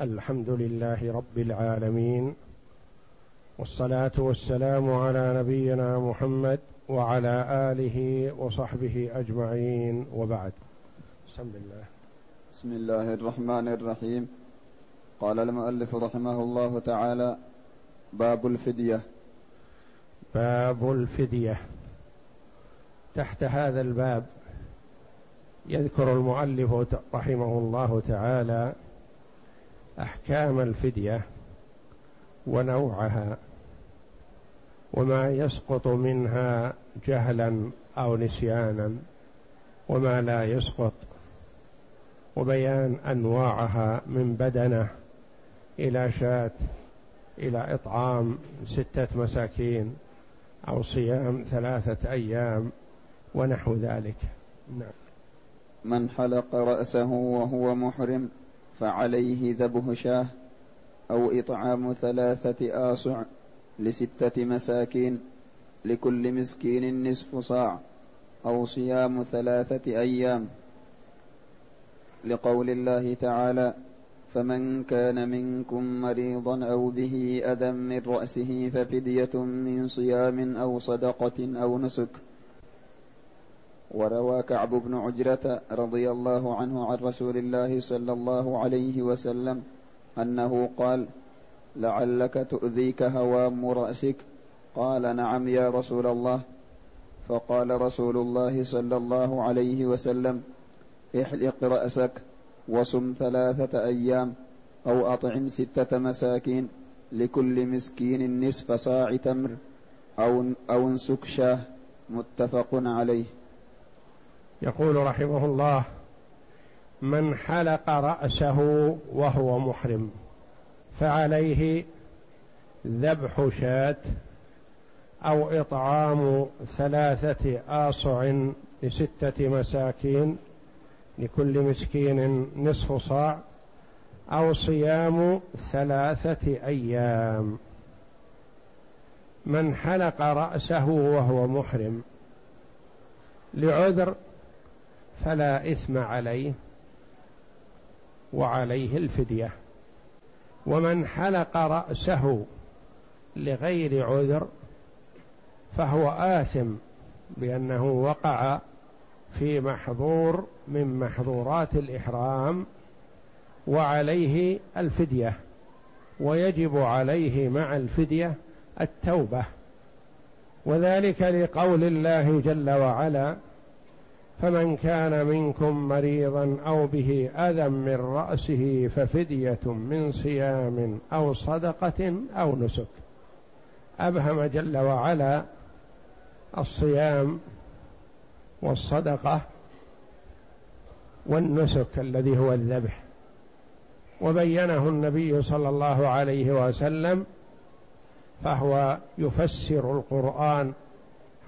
الحمد لله رب العالمين والصلاة والسلام على نبينا محمد وعلى آله وصحبه أجمعين وبعد. بسم الله. بسم الله الرحمن الرحيم. قال المؤلف رحمه الله تعالى باب الفدية. باب الفدية. تحت هذا الباب يذكر المؤلف رحمه الله تعالى أحكام الفدية ونوعها وما يسقط منها جهلا أو نسيانا وما لا يسقط وبيان أنواعها من بدنه إلى شاة إلى إطعام ستة مساكين أو صيام ثلاثة أيام ونحو ذلك. نعم. من حلق رأسه وهو محرم فعليه ذبح شاه أو إطعام ثلاثة آصع لستة مساكين لكل مسكين نصف صاع أو صيام ثلاثة أيام. لقول الله تعالى فمن كان منكم مريضا أو به أذى من رأسه ففدية من صيام أو صدقة أو نسك وروى كعب بن عجرة رضي الله عنه عن رسول الله صلى الله عليه وسلم أنه قال لعلك تؤذيك هوام رأسك؟ قال نعم يا رسول الله. فقال رسول الله صلى الله عليه وسلم احلق رأسك وصم ثلاثة أيام أو أطعم ستة مساكين لكل مسكين نصف صاع تمر أو أو انسك شاه. متفق عليه. يقول رحمه الله من حلق رأسه وهو محرم فعليه ذبح شاة أو إطعام ثلاثة آصع لستة مساكين لكل مسكين نصف صاع أو صيام ثلاثة أيام. من حلق رأسه وهو محرم لعذر فلا إثم عليه وعليه الفدية. ومن حلق رأسه لغير عذر فهو آثم بأنه وقع في محظور من محظورات الإحرام وعليه الفدية ويجب عليه مع الفدية التوبة. وذلك لقول الله جل وعلا فمن كان منكم مريضا أو به أذى من رأسه ففدية من صيام أو صدقة أو نسك. أبهم جل وعلا الصيام والصدقة والنسك الذي هو الذبح. وبينه النبي صلى الله عليه وسلم فهو يفسر القرآن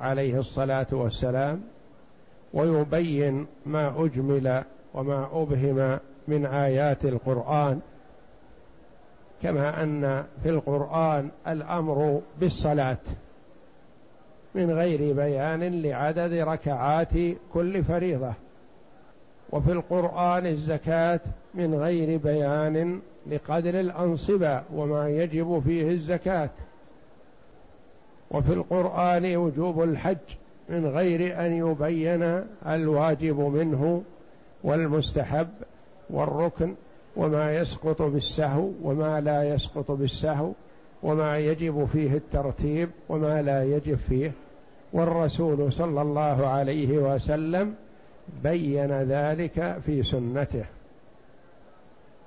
عليه الصلاة والسلام ويبين ما أجمل وما أبهم من آيات القرآن كما أن في القرآن الأمر بالصلاة من غير بيان لعدد ركعات كل فريضة وفي القرآن الزكاة من غير بيان لقدر الأنصبة وما يجب فيه الزكاة وفي القرآن وجوب الحج من غير أن يبين الواجب منه والمستحب والركن وما يسقط بالسهو وما لا يسقط بالسهو وما يجب فيه الترتيب وما لا يجب فيه. والرسول صلى الله عليه وسلم بين ذلك في سنته.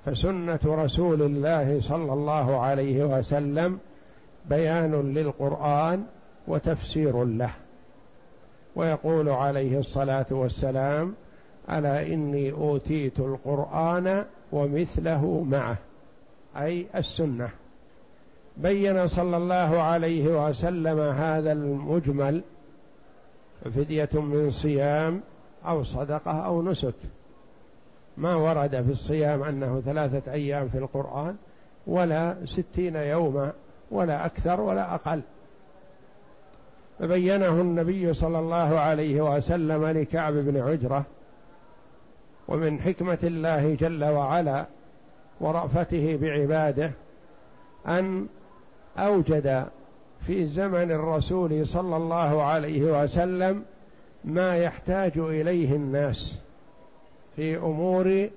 فسنة رسول الله صلى الله عليه وسلم بيان للقرآن وتفسير له. ويقول عليه الصلاة والسلام ألا إني أوتيت القرآن ومثله معه أي السنة. بين صلى الله عليه وسلم هذا المجمل فدية من صيام أو صدقة أو نسك. ما ورد في الصيام أنه ثلاثة أيام في القرآن ولا ستين يوما ولا أكثر ولا أقل. فبينه النبي صلى الله عليه وسلم لكعب بن عجرة ومن حكمة الله جل وعلا ورأفته بعباده أن أوجد في زمن الرسول صلى الله عليه وسلم ما يحتاج إليه الناس في أمور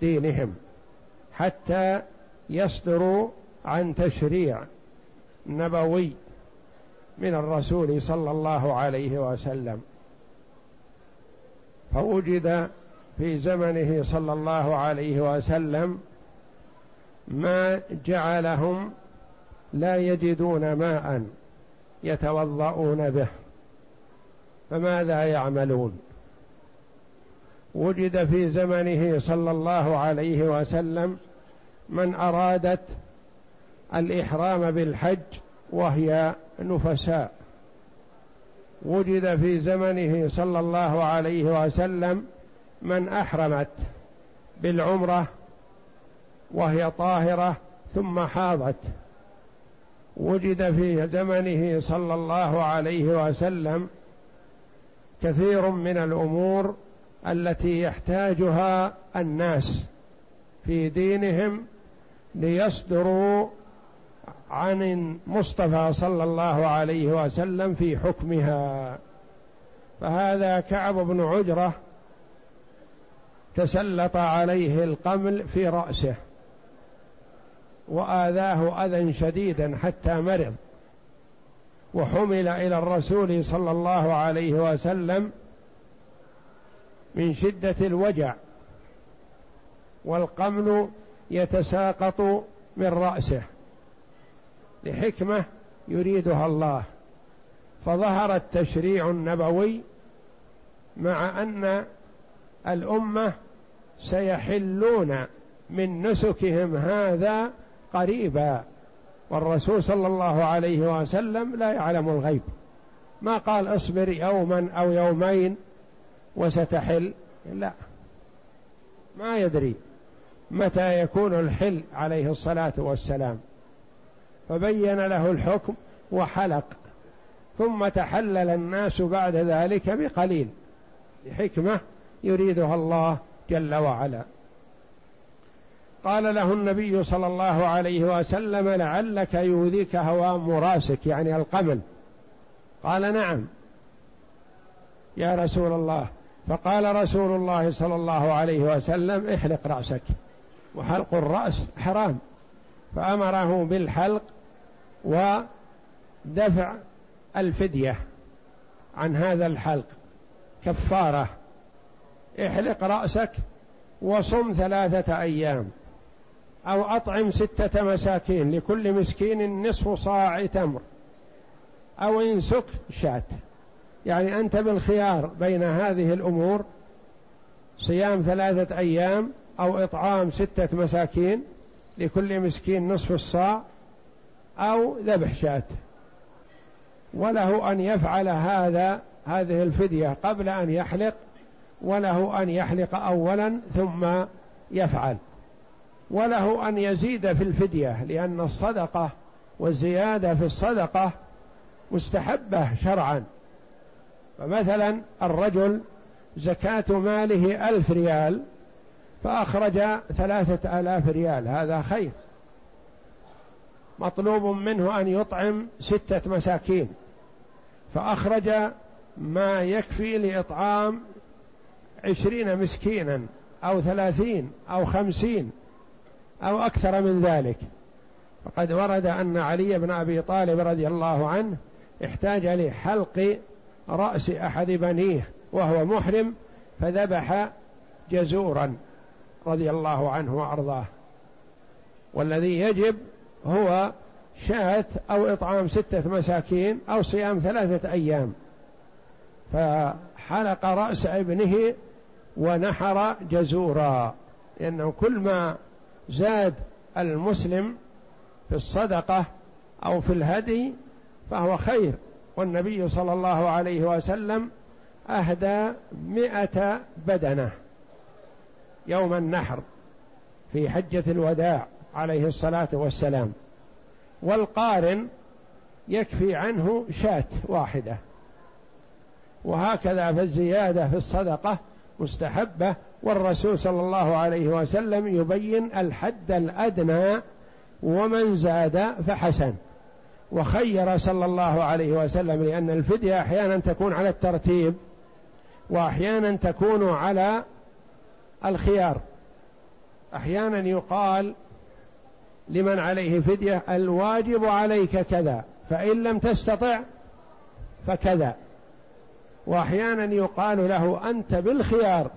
دينهم حتى يصدروا عن تشريع نبوي من الرسول صلى الله عليه وسلم. فوجد في زمنه صلى الله عليه وسلم ما جعلهم لا يجدون ماء يتوضؤون به. فماذا يعملون؟ وجد في زمنه صلى الله عليه وسلم من أرادت الإحرام بالحج وهي نفساء. وجد في زمنه صلى الله عليه وسلم من أحرمت بالعمرة وهي طاهرة ثم حاضت. وجد في زمنه صلى الله عليه وسلم كثير من الأمور التي يحتاجها الناس في دينهم ليصدروا عن المصطفى صلى الله عليه وسلم في حكمها. فهذا كعب بن عجرة تسلط عليه القمل في رأسه وآذاه أذى شديدا حتى مرض وحمل إلى الرسول صلى الله عليه وسلم من شدة الوجع والقمل يتساقط من رأسه. لحكمة يريدها الله. فظهر التشريع النبوي مع أن الأمة سيحلون من نسكهم هذا قريبا والرسول صلى الله عليه وسلم لا يعلم الغيب. ما قال اصبر يوما أو يومين وستحل؟ لا. ما يدري متى يكون الحل عليه الصلاة والسلام. فبين له الحكم وحلق. ثم تحلل الناس بعد ذلك بقليل لحكمه يريدها الله جل وعلا. قال له النبي صلى الله عليه وسلم لعلك يؤذيك هوام راسك يعني القمل. قال نعم. يا رسول الله. فقال رسول الله صلى الله عليه وسلم احلق رأسك وحلق الرأس حرام. فأمره بالحلق ودفع الفدية عن هذا الحلق. كفارة. احلق رأسك وصم ثلاثة أيام أو أطعم ستة مساكين لكل مسكين نصف صاع تمر أو انسك شاة. يعني أنت بالخيار بين هذه الأمور صيام ثلاثة أيام أو إطعام ستة مساكين لكل مسكين نصف الصاع أو ذبح شاة. وله أن يفعل هذا هذه الفدية قبل أن يحلق وله أن يحلق أولا ثم يفعل. وله أن يزيد في الفدية لأن الصدقة والزيادة في الصدقة مستحبة شرعا. فمثلا الرجل زكاة ماله ألف ريال فأخرج ثلاثة آلاف ريال هذا خير. مطلوب منه أن يطعم ستة مساكين فأخرج ما يكفي لإطعام عشرين مسكينا أو ثلاثين أو خمسين أو أكثر من ذلك. فقد ورد أن علي بن أبي طالب رضي الله عنه احتاج لحلق رأس أحد بنيه وهو محرم فذبح جزورا رضي الله عنه وأرضاه. والذي يجب هو شاة أو إطعام ستة مساكين أو صيام ثلاثة أيام. فحلق رأس ابنه ونحر جزورا. لأنه كل ما زاد المسلم في الصدقة أو في الهدي فهو خير. والنبي صلى الله عليه وسلم أهدى مئة بدنة يوم النحر في حجة الوداع. عليه الصلاة والسلام. والقارن يكفي عنه شاة واحدة. وهكذا فالزيادة في الصدقة مستحبة والرسول صلى الله عليه وسلم يبين الحد الأدنى ومن زاد فحسن. وخير صلى الله عليه وسلم لأن الفدية أحيانا تكون على الترتيب وأحيانا تكون على الخيار. أحيانا يقال لمن عليه فدية الواجب عليك كذا فإن لم تستطع فكذا. وأحيانا يقال له أنت بالخيار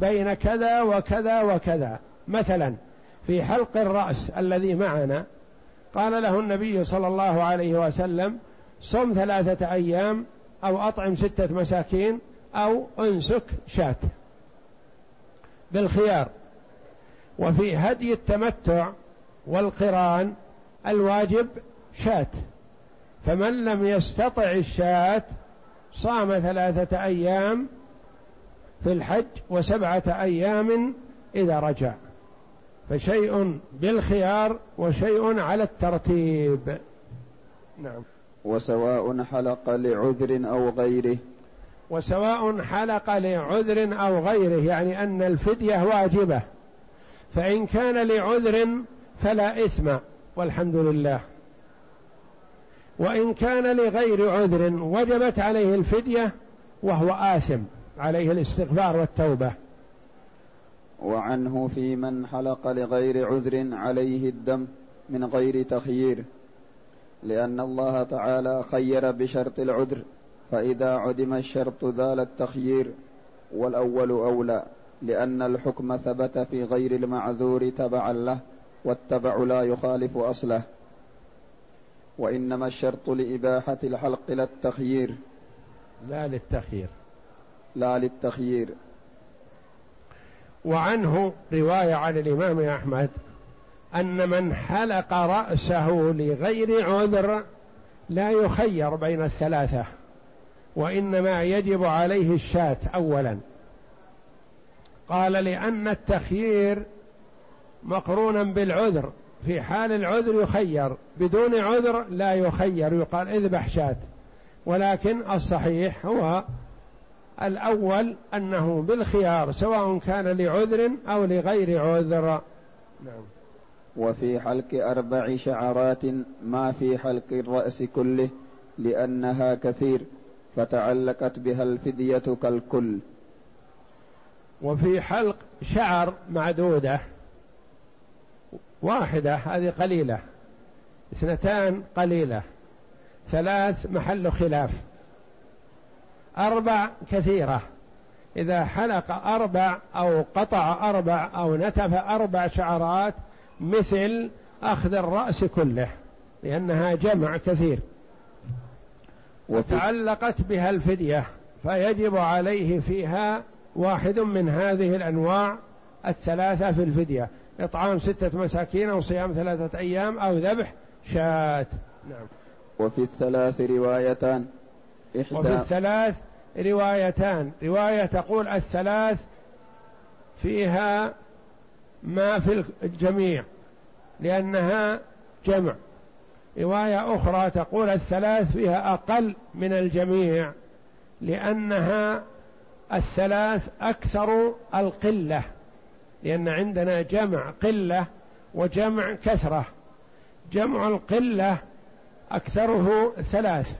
بين كذا وكذا وكذا. مثلا في حلق الرأس الذي معنا قال له النبي صلى الله عليه وسلم صم ثلاثة أيام أو أطعم ستة مساكين أو أنسك شاة. بالخيار. وفي هدي التمتع والقران الواجب شاة فمن لم يستطع الشاة صام ثلاثة أيام في الحج وسبعة أيام إذا رجع فشيء بالخيار وشيء على الترتيب نعم. وسواء حلق لعذر أو غيره. وسواء حلق لعذر أو غيره يعني أن الفدية واجبة. فإن كان لعذر فلا إثم والحمد لله. وإن كان لغير عذر وجبت عليه الفدية وهو آثم عليه الاستغفار والتوبة. وعنه في من حلق لغير عذر عليه الدم من غير تخيير لأن الله تعالى خير بشرط العذر فإذا عدم الشرط زال التخيير والأول أولى لأن الحكم ثبت في غير المعذور تبعا له. والتبع لا يخالف أصله. وإنما الشرط لإباحة الحلق لا التخيير. لا للتخيير. لا للتخيير. وعنه رواية عن الإمام أحمد أن من حلق رأسه لغير عذر لا يخير بين الثلاثة وإنما يجب عليه الشاة أولا. قال لأن التخيير مقرونا بالعذر في حال العذر يخير بدون عذر لا يخير يقال اذبح شاة ولكن الصحيح هو الأول أنه بالخيار سواء كان لعذر أو لغير عذر. نعم. وفي حلق أربع شعرات ما في حلق الرأس كله لأنها كثير فتعلقت بها الفدية كالكل. وفي حلق شعر معدودة واحدة هذه قليلة. اثنتان قليلة. ثلاث محل خلاف. أربع كثيرة. إذا حلق أربع أو قطع أربع أو نتف أربع شعرات مثل أخذ الرأس كله لأنها جمع كثير. وتعلقت بها الفدية فيجب عليه فيها واحد من هذه الأنواع الثلاثة في الفدية. إطعام ستة مساكين أو صيام ثلاثة أيام أو ذبح شاة. نعم. وفي الثلاث روايتان إحدى وفي الثلاث روايتان. رواية تقول الثلاث فيها ما في الجميع لأنها جمع. رواية أخرى تقول الثلاث فيها أقل من الجميع لأنها الثلاث أكثر القلة. لأن عندنا جمع قلة وجمع كثرة. جمع القلة أكثره ثلاث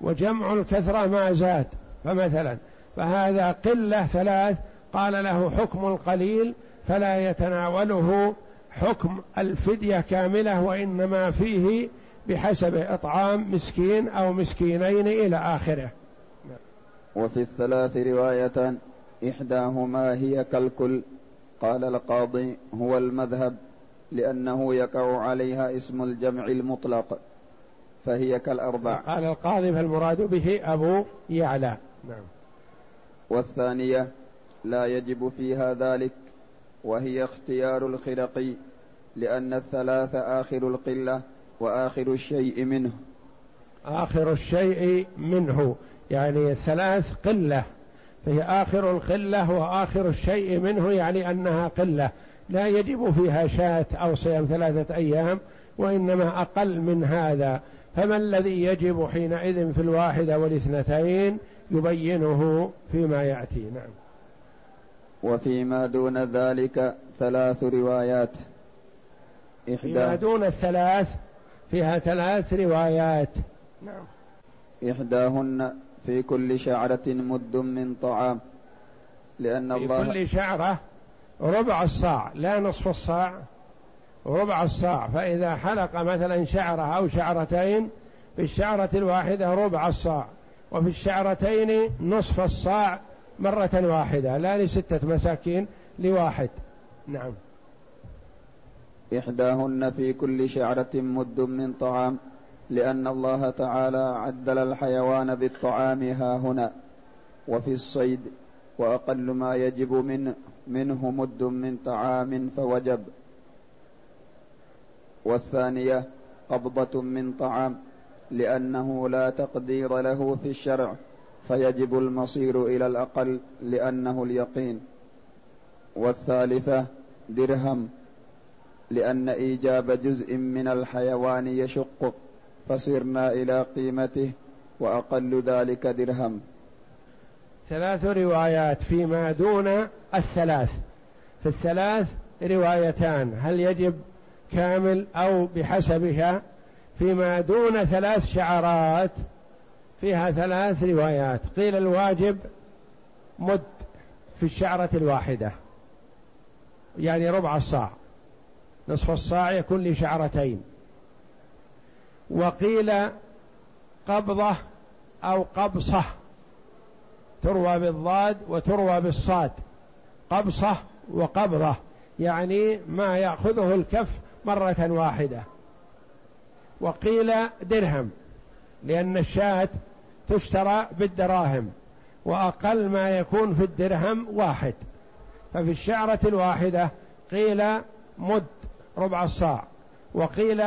وجمع الكثرة ما زاد فمثلا فهذا قلة ثلاث قال له حكم القليل فلا يتناوله حكم الفدية كاملة وإنما فيه بحسب إطعام مسكين أو مسكينين إلى آخره. وفي الثلاث رواية إحداهما هي كالكل قال القاضي هو المذهب لأنه يقع عليها اسم الجمع المطلق فهي كالأربع. قال القاضي فالمراد به أبو يعلى. نعم. والثانية لا يجب فيها ذلك وهي اختيار الخرقي لأن الثلاث آخر القلة وآخر الشيء منه. آخر الشيء منه يعني الثلاث قلة. فهي آخر القلة وآخر الشيء منه يعني أنها قلة. لا يجب فيها شاة أو صيام ثلاثة أيام وإنما أقل من هذا. فما الذي يجب حينئذ في الواحدة والاثنتين؟ يبينه فيما يأتي. نعم. وفيما دون ذلك ثلاث روايات. إحدى فيما دون الثلاث فيها ثلاث روايات. نعم. إحداهن في كل شعرة مد من طعام لأن في الله في كل شعرة ربع الصاع لا نصف الصاع ربع الصاع. فإذا حلق مثلا شعرة أو شعرتين في الشعرة الواحدة ربع الصاع وفي الشعرتين نصف الصاع مرة واحدة لا لستة مساكين لواحد. نعم. إحداهن في كل شعرة مد من طعام. لأن الله تعالى عدل الحيوان بالطعام ها هنا وفي الصيد وأقل ما يجب من منه مد من طعام فوجب. والثانية قبضة من طعام لأنه لا تقدير له في الشرع فيجب المصير إلى الأقل لأنه اليقين. والثالثة درهم لأن إيجاب جزء من الحيوان يشق فصرنا إلى قيمته وأقل ذلك درهم. ثلاث روايات فيما دون الثلاث. في الثلاث روايتان هل يجب كامل أو بحسبها؟ فيما دون ثلاث شعرات فيها ثلاث روايات. قيل الواجب مد في الشعرة الواحدة يعني ربع الصاع. نصف الصاع يكون لشعرتين. وقيل قبضة أو قبصة. تروى بالضاد وتروى بالصاد. قبصة وقبضة. يعني ما يأخذه الكف مرة واحدة. وقيل درهم لأن الشاة تشترى بالدراهم وأقل ما يكون في الدرهم واحد. ففي الشعرة الواحدة قيل مد ربع الصاع وقيل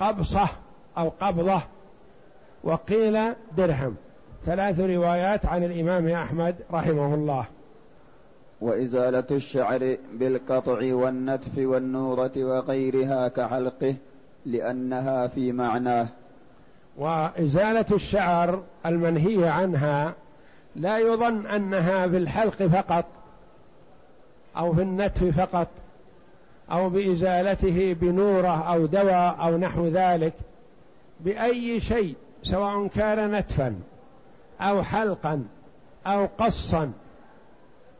قبصة أو قبضة وقيل درهم. ثلاث روايات عن الإمام أحمد رحمه الله. وإزالة الشعر بالقطع والنتف والنورة وغيرها كحلقه لأنها في معناه. وإزالة الشعر المنهي عنها لا يظن أنها في الحلق فقط أو في النتف فقط أو بإزالته بنورة أو دواء أو نحو ذلك. بأي شيء سواء كان نتفا أو حلقا أو قصا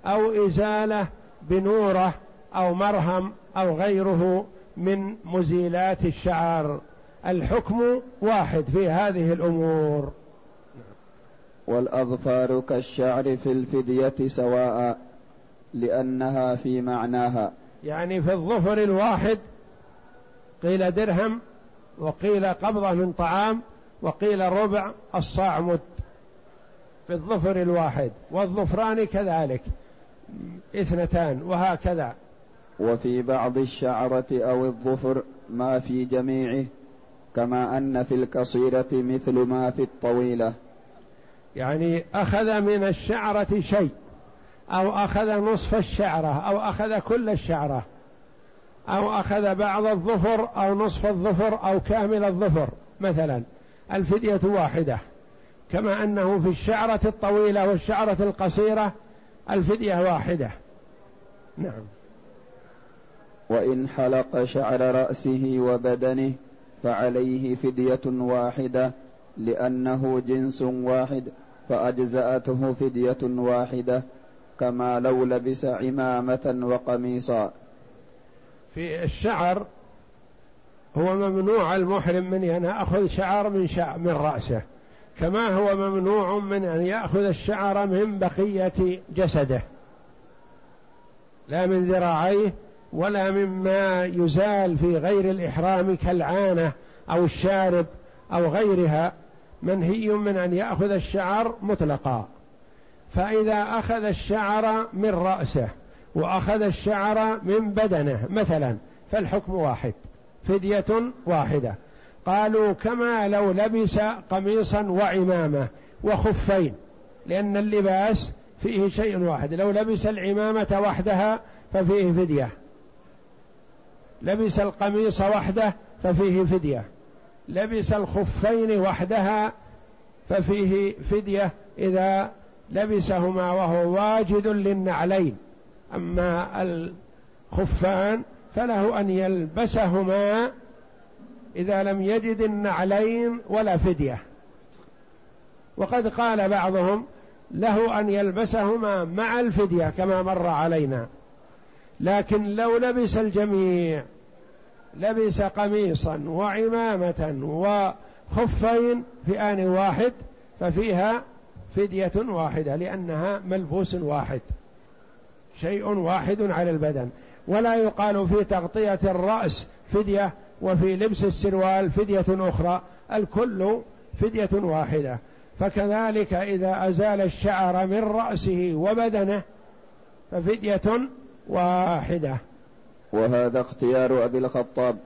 أو إزالة بنورة أو مرهم أو غيره من مزيلات الشعر. الحكم واحد في هذه الأمور. والأظفار كالشعر في الفدية سواء لأنها في معناها. يعني في الظفر الواحد قيل درهم وقيل قبضة من طعام وقيل ربع الصاع مد. في الظفر الواحد والظفران كذلك. اثنتان وهكذا. وفي بعض الشعرة أو الظفر ما في جميعه كما أن في القصيرة مثل ما في الطويلة. يعني أخذ من الشعرة شيء أو أخذ نصف الشعرة أو أخذ كل الشعرة. أو أخذ بعض الظفر أو نصف الظفر أو كامل الظفر مثلا. الفدية واحدة. كما أنه في الشعرة الطويلة والشعرة القصيرة الفدية واحدة. نعم. وإن حلق شعر رأسه وبدنه فعليه فدية واحدة لأنه جنس واحد فأجزأته فدية واحدة كما لو لبس عمامة وقميصا. في الشعر هو ممنوع المحرم من أن يأخذ شعر من شعر من رأسه كما هو ممنوع من أن يأخذ الشعر من بقية جسده. لا من ذراعيه ولا مما يزال في غير الإحرام كالعانة أو الشارب أو غيرها منهي من أن يأخذ الشعر مطلقا. فإذا أخذ الشعر من رأسه وأخذ الشعر من بدنه مثلا فالحكم واحد فدية واحدة. قالوا كما لو لبس قميصا وعمامة وخفين لأن اللباس فيه شيء واحد. لو لبس العمامة وحدها ففيه فدية. لبس القميص وحده ففيه فدية. لبس الخفين وحدها ففيه فدية. إذا لبسهما وهو واجد للنعلين. أما الخفان فله أن يلبسهما إذا لم يجد النعلين ولا فدية. وقد قال بعضهم له أن يلبسهما مع الفدية كما مر علينا. لكن لو لبس الجميع لبس قميصا وعمامة وخفين في آن واحد ففيها فدية واحدة لأنها ملبوس واحد. شيء واحد على البدن. ولا يقال في تغطية الرأس فدية وفي لبس السروال فدية أخرى. الكل فدية واحدة. فكذلك إذا أزال الشعر من رأسه وبدنه ففدية واحدة. وهذا اختيار أبي الخطاب.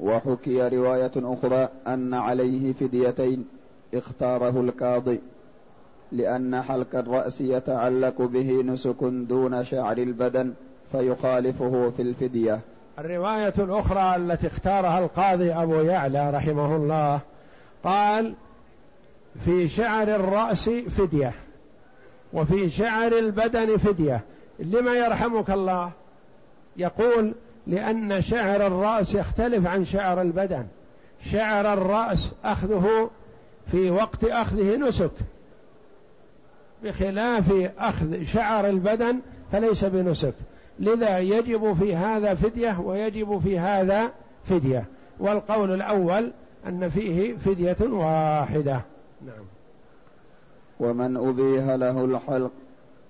وحكي رواية أخرى أن عليه فديتين اختاره القاضي. لأن حلق الرأس يتعلق به نسك دون شعر البدن فيخالفه في الفدية. الرواية الأخرى التي اختارها القاضي أبو يعلى رحمه الله قال في شعر الرأس فدية وفي شعر البدن فدية. لما يرحمك الله؟ يقول لأن شعر الرأس يختلف عن شعر البدن. شعر الرأس أخذه في وقت أخذه نسك بخلاف أخذ شعر البدن فليس بنسك. لذا يجب في هذا فدية ويجب في هذا فدية. والقول الأول أن فيه فدية واحدة. نعم. ومن أبيح له الحلق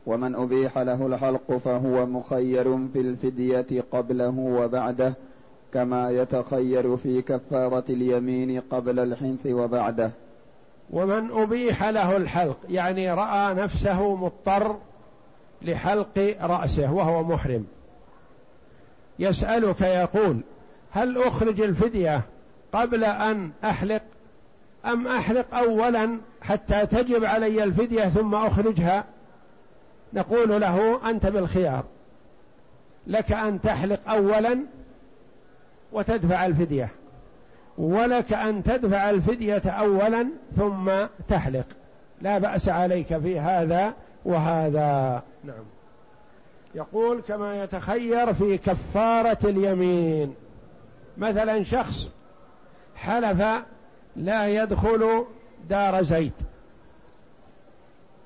ومن أبيح له الحلق فهو مخير في الفدية قبله وبعده كما يتخير في كفارة اليمين قبل الحنث وبعده. ومن أبيح له الحلق يعني رأى نفسه مضطر لحلق رأسه وهو محرم. يسألك يقول هل أخرج الفدية قبل أن أحلق؟ أم أحلق أولا حتى تجب علي الفدية ثم أخرجها؟ نقول له أنت بالخيار. لك أن تحلق أولا وتدفع الفدية. ولك أن تدفع الفدية أولا ثم تحلق. لا بأس عليك في هذا وهذا. نعم. يقول كما يتخير في كفارة اليمين. مثلا شخص حلف لا يدخل دار زيد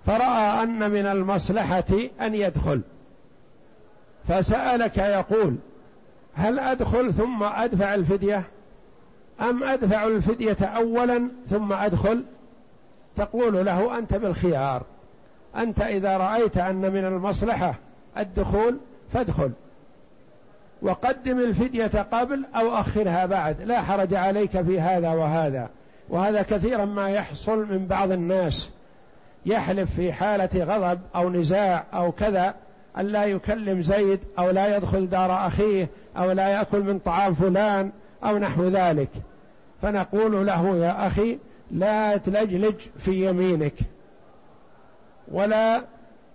فرأى أن من المصلحة أن يدخل. فسألك يقول هل أدخل ثم أدفع الفدية؟ أم أدفع الفدية أولا ثم أدخل؟ تقول له أنت بالخيار. أنت إذا رأيت أن من المصلحة الدخول فادخل. وقدم الفدية قبل أو أخرها بعد. لا حرج عليك في هذا وهذا. وهذا كثيرا ما يحصل من بعض الناس. يحلف في حالة غضب أو نزاع أو كذا. أن لا يكلم زيد أو لا يدخل دار أخيه أو لا يأكل من طعام فلان. أو نحو ذلك. فنقول له يا أخي لا تلجلج في يمينك ولا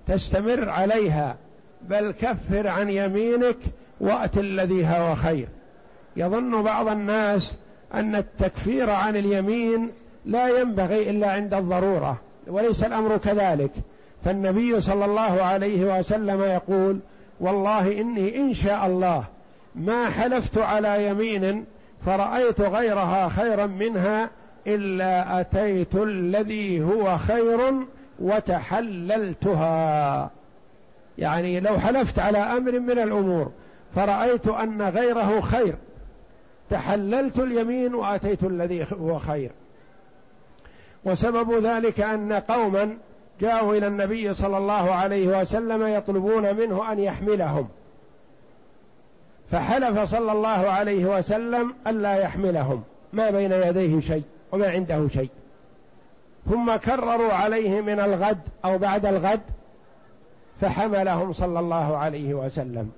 تستمر عليها بل كفر عن يمينك وأت الذي هو خير. يظن بعض الناس أن التكفير عن اليمين لا ينبغي إلا عند الضرورة وليس الأمر كذلك. فالنبي صلى الله عليه وسلم يقول والله إني إن شاء الله ما حلفت على يمين فرأيت غيرها خيرا منها إلا أتيت الذي هو خير وتحللتها. يعني لو حلفت على أمر من الأمور فرأيت أن غيره خير تحللت اليمين وأتيت الذي هو خير. وسبب ذلك أن قوما جاءوا إلى النبي صلى الله عليه وسلم يطلبون منه أن يحملهم. فحلف صلى الله عليه وسلم الا يحملهم ما بين يديه شيء وما عنده شيء. ثم كرروا عليه من الغد أو بعد الغد فحملهم صلى الله عليه وسلم.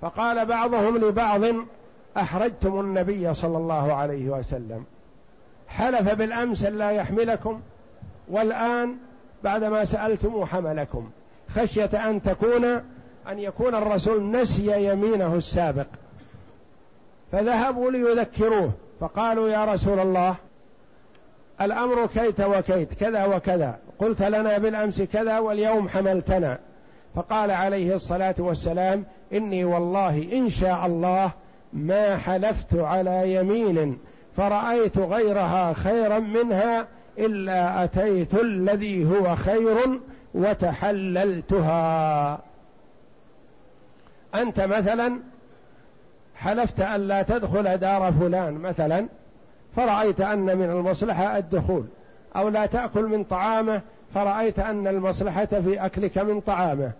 فقال بعضهم لبعض أحرجتم النبي صلى الله عليه وسلم. حلف بالأمس لا يحملكم والآن بعدما سالتم حملكم. خشية أن تكون أن يكون الرسول نسي يمينه السابق. فذهبوا ليذكروه. فقالوا يا رسول الله الأمر كيت وكيت كذا وكذا. قلت لنا بالأمس كذا واليوم حملتنا. فقال عليه الصلاة والسلام إني والله إن شاء الله ما حلفت على يمين فرأيت غيرها خيرا منها إلا أتيت الذي هو خير وتحللتها. أنت مثلا حلفت الا تدخل دار فلان مثلا فرأيت أن من المصلحة الدخول أو لا تأكل من طعامه فرأيت أن المصلحة في أكلك من طعامه.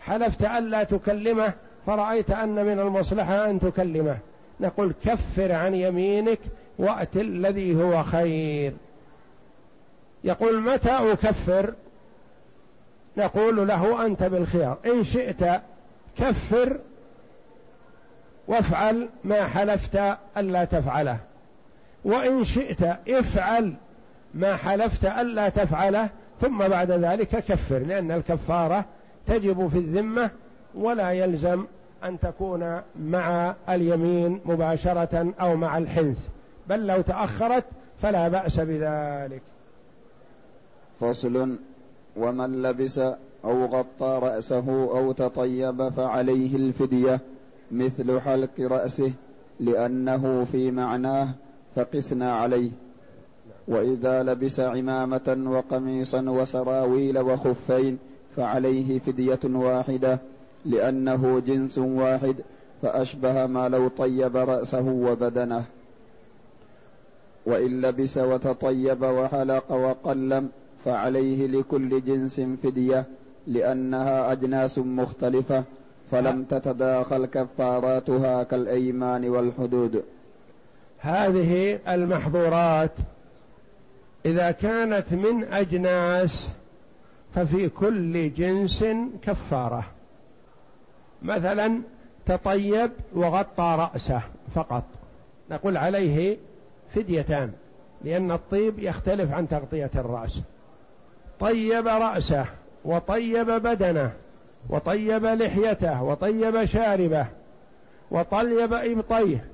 حلفت ألا تكلمه فرأيت أن من المصلحة أن تكلمه. نقول كفر عن يمينك وأت الذي هو خير. يقول متى أكفر؟ نقول له أنت بالخيار. إن شئت كفر وافعل ما حلفت ألا تفعله. وإن شئت افعل ما حلفت ألا تفعله ثم بعد ذلك كفر لأن الكفارة تجب في الذمة ولا يلزم أن تكون مع اليمين مباشرة أو مع الحنث. بل لو تأخرت فلا بأس بذلك. فصل ومن لبس أو غطى رأسه أو تطيب فعليه الفدية مثل حلق رأسه لأنه في معناه فقسنا عليه. وإذا لبس عمامة وقميصا وسراويل وخفين فعليه فدية واحدة لأنه جنس واحد فأشبه ما لو طيب رأسه وبدنه. وإن لبس وتطيب وحلق وقلم فعليه لكل جنس فدية لأنها أجناس مختلفة فلم تتداخل كفاراتها كالأيمان والحدود. هذه المحظورات إذا كانت من أجناس ففي كل جنس كفارة. مثلا تطيب وغطى رأسه فقط. نقول عليه فديتان لأن الطيب يختلف عن تغطية الرأس. طيب رأسه وطيب بدنه وطيب لحيته وطيب شاربه وطيب إبطيه.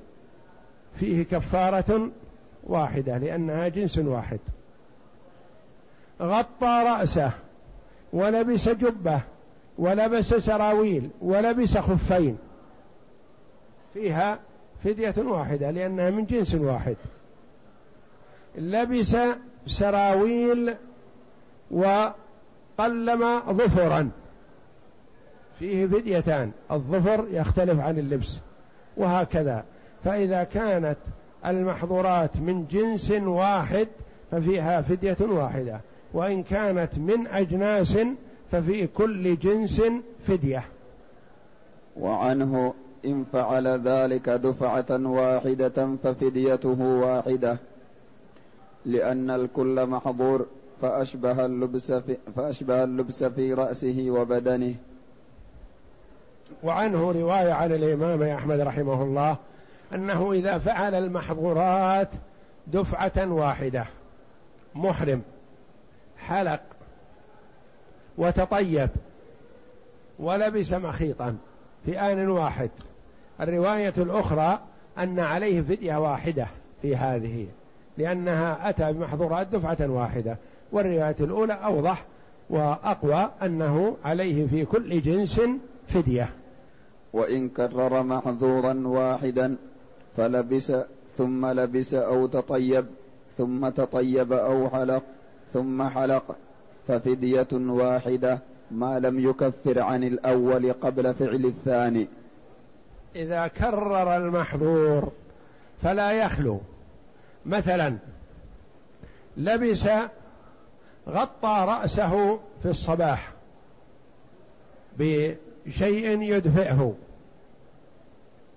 فيه كفارة واحدة لأنها جنس واحد. غطى رأسه ولبس جبة ولبس سراويل ولبس خفين. فيها فدية واحدة لأنها من جنس واحد. لبس سراويل وقلم ظفرا. فيه فديتان. الظفر يختلف عن اللبس. وهكذا. فإذا كانت المحظورات من جنس واحد ففيها فدية واحدة. وإن كانت من أجناس ففي كل جنس فدية. وعنه إن فعل ذلك دفعة واحدة ففديته واحدة. لأن الكل محظور. فأشبه اللبس في فأشبه اللبس في رأسه وبدنه. وعنه رواية عن الإمام أحمد رحمه الله أنه إذا فعل المحظورات دفعة واحدة محرم حلق وتطيب ولبس مخيطا في آن واحد. الرواية الأخرى أن عليه فدية واحدة في هذه لأنها أتى بمحظورات دفعة واحدة. والرواية الأولى أوضح وأقوى أنه عليه في كل جنس فدية. وإن كرر محظورا واحدا فلبس ثم لبس أو تطيب ثم تطيب أو حلق ثم حلق ففدية واحدة ما لم يكفر عن الأول قبل فعل الثاني. إذا كرر المحظور فلا يخلو. مثلا لبس غطى رأسه في الصباح بشيء يدفئه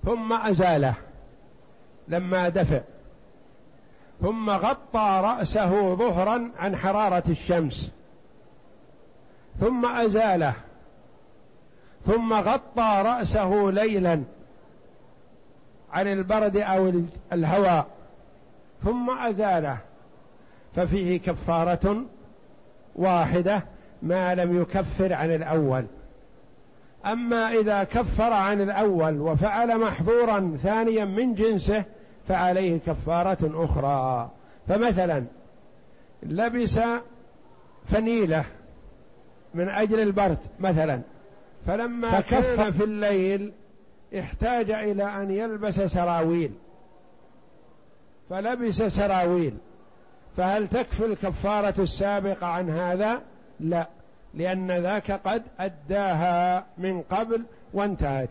ثم أزاله لما دفع ثم غطى رأسه ظهرا عن حرارة الشمس ثم أزاله ثم غطى رأسه ليلا عن البرد أو الهواء ثم أزاله ففيه كفارة واحدة ما لم يكفر عن الأول. أما إذا كفر عن الأول وفعل محظورا ثانيا من جنسه فعليه كفارة أخرى. فمثلا لبس فنيلة من أجل البرد مثلا فلما كان في الليل احتاج إلى أن يلبس سراويل. فلبس سراويل. فهل تكفي الكفارة السابقة عن هذا؟ لا لأن ذاك قد أداها من قبل وانتهت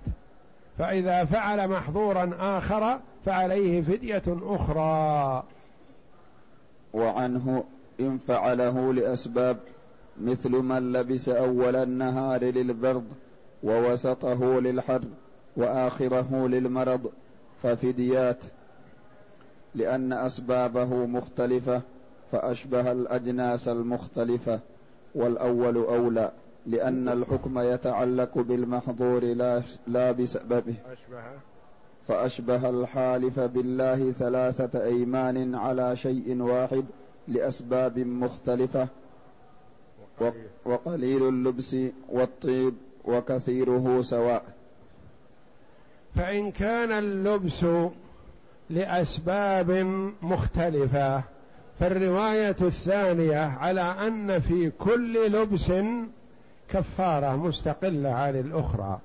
فإذا فعل محظورا آخر فعليه فدية أخرى وعنه إن فعله لأسباب مثل من لبس أول النهار للبرد ووسطه للحر وآخره للمرض ففديات لأن أسبابه مختلفة فأشبه الأجناس المختلفة والأول أولى لأن الحكم يتعلق بالمحظور لا, لا بسببه. فأشبه الحالف بالله ثلاثة أيمان على شيء واحد لأسباب مختلفة. وقليل اللبس والطيب وكثيره سواء. فإن كان اللبس لأسباب مختلفة. فالرواية الثانية على أن في كل لبس كفارة مستقلة عن الأخرى.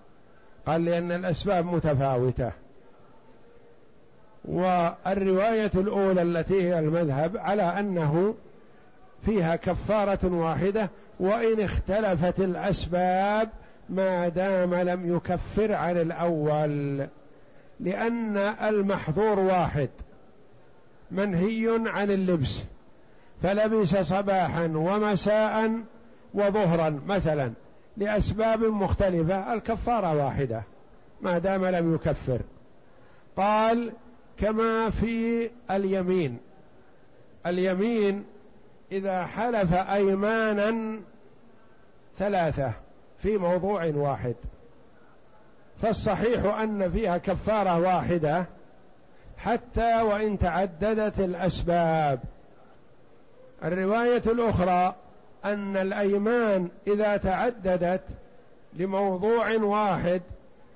قال لأن الأسباب متفاوتة. والرواية الأولى التي هي المذهب على أنه فيها كفارة واحدة وإن اختلفت الأسباب ما دام لم يكفر عن الأول. لأن المحظور واحد منهي عن اللبس فلبس صباحا ومساء وظهرا مثلا لأسباب مختلفة الكفارة واحدة ما دام لم يكفر. قال كما في اليمين. اليمين إذا حلف أيمانا ثلاثة في موضوع واحد. فالصحيح أن فيها كفارة واحدة حتى وإن تعددت الأسباب. الرواية الأخرى أن الأيمان إذا تعددت لموضوع واحد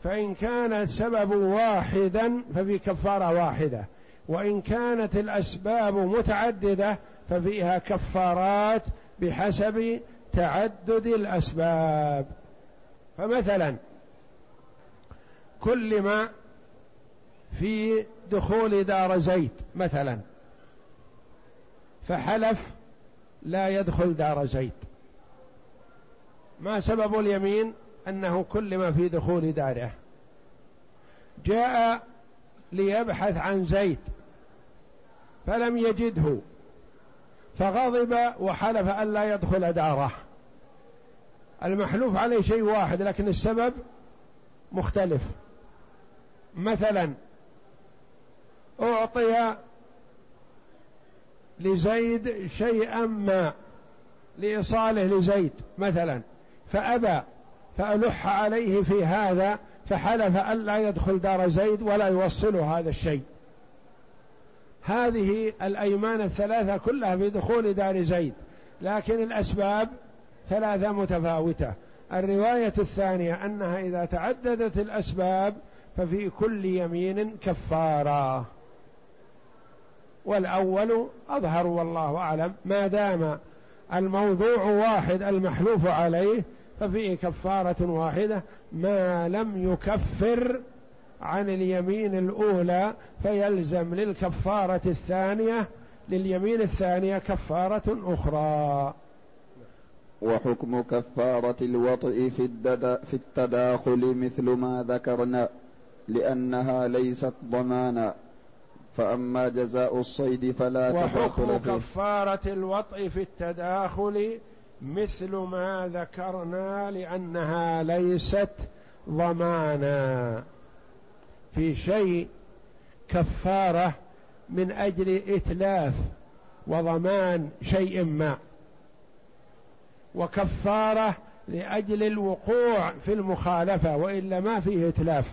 فإن كان السبب واحدا ففي كفارة واحدة وإن كانت الأسباب متعددة ففيها كفارات بحسب تعدد الأسباب. فمثلا كل ما في دخول دار زيد مثلا. فحلف لا يدخل دار زيد. ما سبب اليمين؟ أنه كل ما في دخول داره. جاء ليبحث عن زيد فلم يجده. فغضب وحلف الا يدخل داره. المحلوف عليه شيء واحد لكن السبب مختلف. مثلا أعطي لزيد شيئا ما لإيصاله لزيد مثلا فأبى فألح عليه في هذا فحلف ألا يدخل دار زيد ولا يوصله هذا الشيء. هذه الأيمان الثلاثة كلها في دخول دار زيد لكن الأسباب ثلاثة متفاوتة. الرواية الثانية أنها إذا تعددت الأسباب ففي كل يمين كفاره والأول أظهر والله أعلم ما دام الموضوع واحد المحلوف عليه ففيه كفارة واحدة ما لم يكفر عن اليمين الأولى فيلزم للكفارة الثانية لليمين الثانية كفارة أخرى. وحكم كفارة الوطئ في, في التداخل مثل ما ذكرنا. لأنها ليست ضمانا فأما جزاء الصيد فلا وحكم كفارة الوطء في التداخل مثل ما ذكرنا لأنها ليست ضمانا في شيء كفارة من أجل إتلاف وضمان شيء ما. وكفارة لأجل الوقوع في المخالفة وإلا ما فيه إتلاف.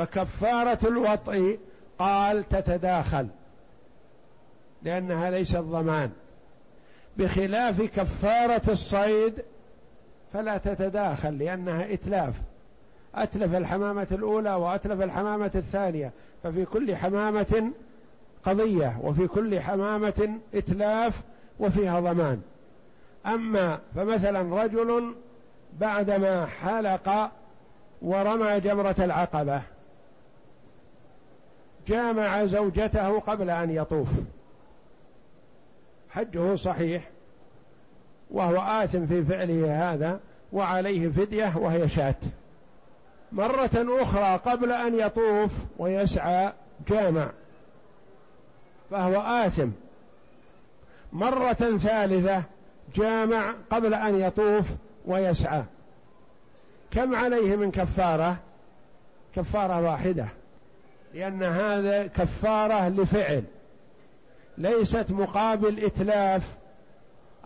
فكفارة الوطء قال تتداخل لأنها ليست ضمان. بخلاف كفارة الصيد فلا تتداخل لأنها إتلاف. أتلف الحمامة الأولى وأتلف الحمامة الثانية ففي كل حمامة قضية وفي كل حمامة إتلاف وفيها ضمان. أما فمثلا رجل بعدما حلق ورمى جمرة العقبة جامع زوجته قبل أن يطوف. حجه صحيح وهو آثم في فعله هذا وعليه فدية وهي شاة. مرة أخرى قبل أن يطوف ويسعى جامع فهو آثم. مرة ثالثة جامع قبل أن يطوف ويسعى. كم عليه من كفارة؟ كفارة واحدة. لأن هذا كفارة لفعل. ليست مقابل إتلاف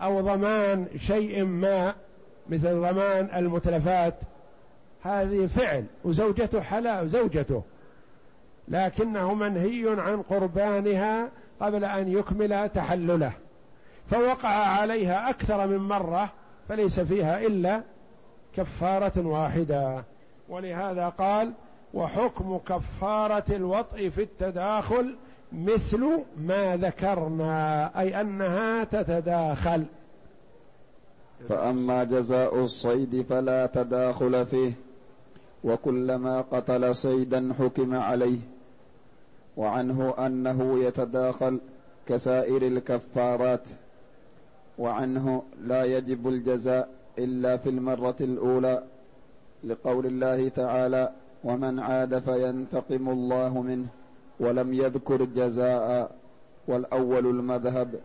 أو ضمان شيء ما مثل ضمان المتلفات. هذه فعل وزوجته حلال زوجته. لكنه منهي عن قربانها قبل أن يكمل تحلله. فوقع عليها أكثر من مرة فليس فيها إلا كفارة واحدة. ولهذا قال وحكم كفارة الوطء في التداخل مثل ما ذكرنا أي أنها تتداخل. فأما جزاء الصيد فلا تداخل فيه وكلما قتل صيدا حكم عليه. وعنه أنه يتداخل كسائر الكفارات وعنه لا يجب الجزاء إلا في المرة الأولى لقول الله تعالى ومن عاد فينتقم الله منه ولم يذكر جزاء والأول المذهب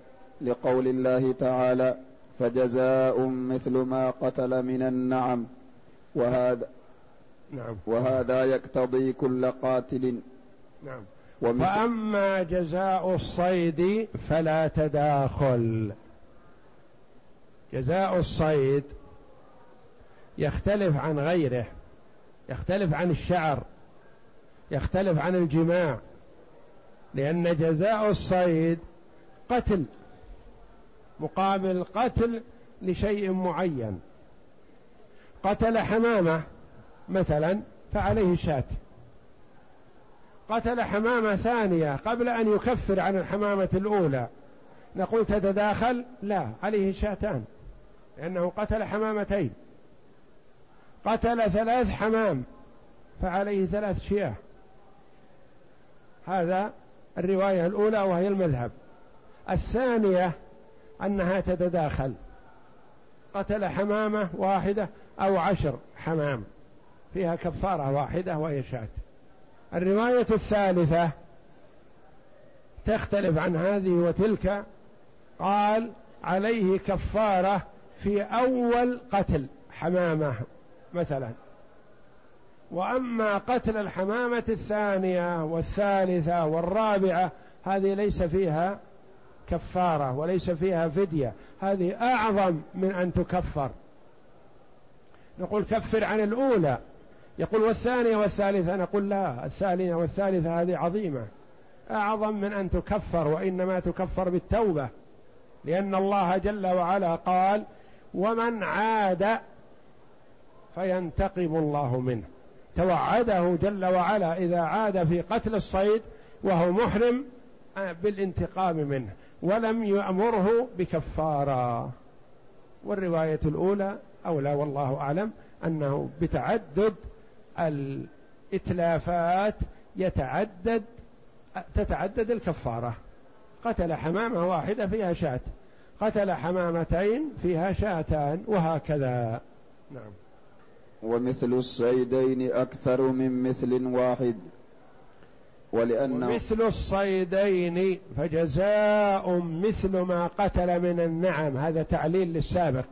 لقول الله تعالى فجزاء مثل ما قتل من النعم وهذا نعم. وهذا يقتضي كل قاتل. نعم. فأما جزاء الصيد فلا تداخل. جزاء الصيد يختلف عن غيره. يختلف عن الشعر يختلف عن الجماع لأن جزاء الصيد قتل مقابل قتل لشيء معين. قتل حمامة مثلا فعليه شاة. قتل حمامة ثانية قبل أن يكفر عن الحمامة الأولى. نقول تتداخل؟ لا عليه شاتان لأنه قتل حمامتين. قتل ثلاث حمام فعليه ثلاث شياه. هذا الرواية الأولى وهي المذهب. الثانية أنها تتداخل. قتل حمامة واحدة أو عشر حمام فيها كفارة واحدة وهي شاة. الرواية الثالثة تختلف عن هذه وتلك قال عليه كفارة في أول قتل حمامة. مثلا. وأما قتل الحمامة الثانية والثالثة والرابعة هذه ليس فيها كفارة وليس فيها فدية. هذه أعظم من أن تكفر. نقول كفر عن الأولى. يقول والثانية والثالثة نقول لا الثانية والثالثة هذه عظيمة. أعظم من أن تكفر وإنما تكفر بالتوبة. لأن الله جل وعلا قال ومن عاد فينتقم الله منه. توعده جل وعلا إذا عاد في قتل الصيد وهو محرم آه، بالانتقام منه. ولم يأمره بكفارة. والرواية الأولى أولى والله أعلم أنه بتعدد الإتلافات يتعدد تتعدد الكفارة. قتل حمامة واحدة فيها شاة. قتل حمامتين فيها شاتان وهكذا. نعم. ومثل الصيدين أكثر من مثل واحد. ولأنه مثل الصيدين فجزاء مثل ما قتل من النعم. هذا تعليل للسابق.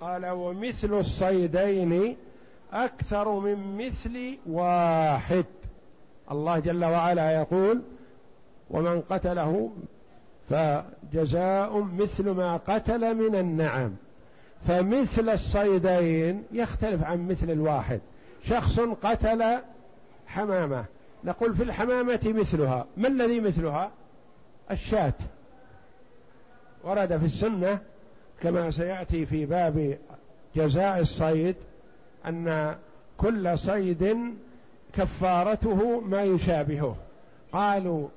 قال ومثل الصيدين أكثر من مثل واحد. الله جل وعلا يقول ومن قتله فجزاء مثل ما قتل من النعم. فمثل الصيدين يختلف عن مثل الواحد. شخص قتل حمامة. نقول في الحمامة مثلها. ما الذي مثلها؟ الشاة. ورد في السنة كما سيأتي في باب جزاء الصيد أن كل صيد كفارته ما يشابهه. قالوا